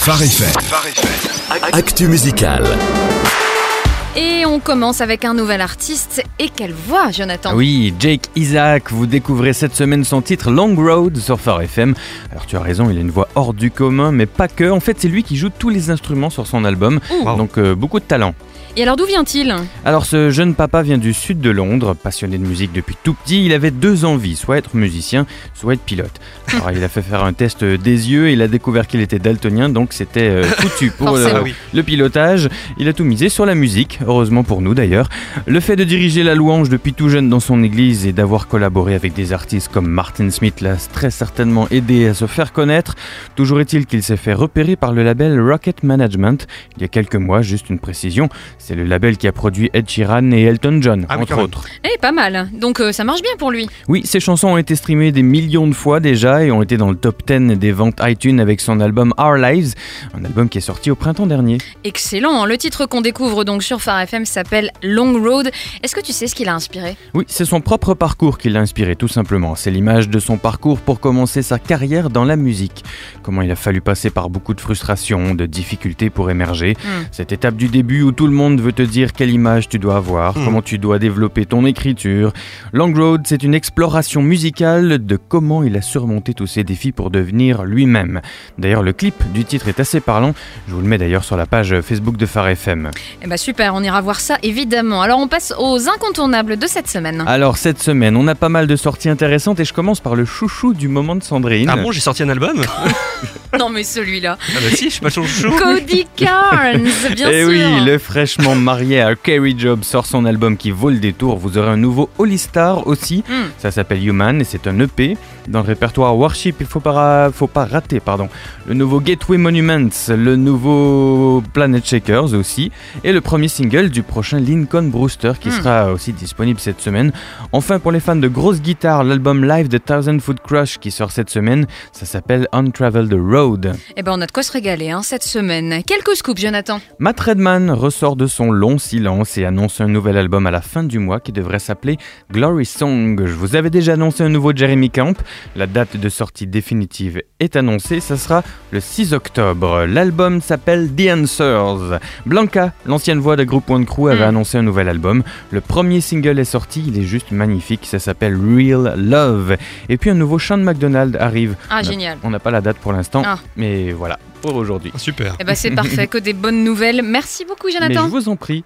FM. Actu musical. Et on commence avec un nouvel artiste. Et quelle voix, Jonathan Oui, Jake Isaac, vous découvrez cette semaine son titre Long Road sur Phare FM. Alors tu as raison, il a une voix hors du commun, mais pas que. En fait, c'est lui qui joue tous les instruments sur son album, donc euh, beaucoup de talent. Et alors d'où vient-il? Alors ce jeune papa vient du sud de Londres, passionné de musique depuis tout petit, il avait deux envies, soit être musicien, soit être pilote. Alors il a fait faire un test des yeux et il a découvert qu'il était daltonien, donc c'était euh, foutu pour le, Forcément. le pilotage. Il a tout misé sur la musique, heureusement pour nous d'ailleurs. Le fait de diriger la louange depuis tout jeune dans son église et d'avoir collaboré avec des artistes comme Martin Smith l'a très certainement aidé à se faire connaître. Toujours est-il qu'il s'est fait repérer par le label Rocket Management il y a quelques mois, juste une précision. C'est le label qui a produit Ed Sheeran et Elton John, Ah entre autres. Eh, pas mal. Donc euh, ça marche bien pour lui. Oui, ses chansons ont été streamées des millions de fois déjà et ont été dans le top 10 des ventes iTunes avec son album Our Lives, un album qui est sorti au printemps dernier. Excellent. Le titre qu'on découvre donc sur Phare FM s'appelle Long Road. Est-ce que tu sais ce qu'il a inspiré? Oui, c'est son propre parcours qui l'a inspiré, tout simplement. C'est l'image de son parcours pour commencer sa carrière dans la musique. Comment il a fallu passer par beaucoup de frustrations, de difficultés pour émerger. Hmm. Cette étape du début où tout le monde veut te dire quelle image tu dois avoir, Hmm. comment tu dois développer ton écriture. Long Road, c'est une exploration musicale de comment il a surmonté tous ces défis pour devenir lui-même. D'ailleurs, le clip du titre est assez parlant. Je vous le mets d'ailleurs sur la page Facebook de Phare FM. Eh bah super, on ira voir ça évidemment. Alors on passe aux incontournables de cette semaine. Alors cette semaine, on a pas mal de sorties intéressantes et je commence par le chouchou du moment de Sandrine. Ah bon, j'ai sorti un album Non mais celui-là. Ah bah si, je suis pas sur le chou. Cody Carnes, bien Eh sûr. oui, le fraîchement marié à Kerry Job sort son album qui vaut le détour. Vous aurez un nouveau Holy Star aussi. Hmm. Ça s'appelle Human et c'est un EP. Dans le répertoire Worship, il faut pas, faut pas rater pardon. le nouveau Gateway Monuments, le nouveau Planet Shakers aussi, et le premier single du prochain Lincoln Brewster qui Hmm. sera aussi disponible cette semaine. Enfin, pour les fans de grosses guitares, l'album live de Thousand Foot Crush qui sort cette semaine, ça s'appelle Untraveled Road. Eh ben on a de quoi se régaler hein, cette semaine. Quelques scoops, Jonathan. Matt Redman ressort de son long silence et annonce un nouvel album à la fin du mois qui devrait s'appeler Glory Song. Je vous avais déjà annoncé un nouveau Jeremy Camp. La date de sortie définitive est annoncée, ça sera le 6 octobre. L'album s'appelle The Answers. Blanca, l'ancienne voix de Group One Crew, avait Mm. annoncé un nouvel album. Le premier single est sorti, il est juste magnifique, ça s'appelle Real Love. Et puis un nouveau Sean McDonald arrive. Ah On a- génial. On n'a pas la date pour l'instant, Ah. mais voilà, pour aujourd'hui. Super. Eh ben c'est parfait, que des bonnes nouvelles. Merci beaucoup, Mais Jonathan. je vous en prie.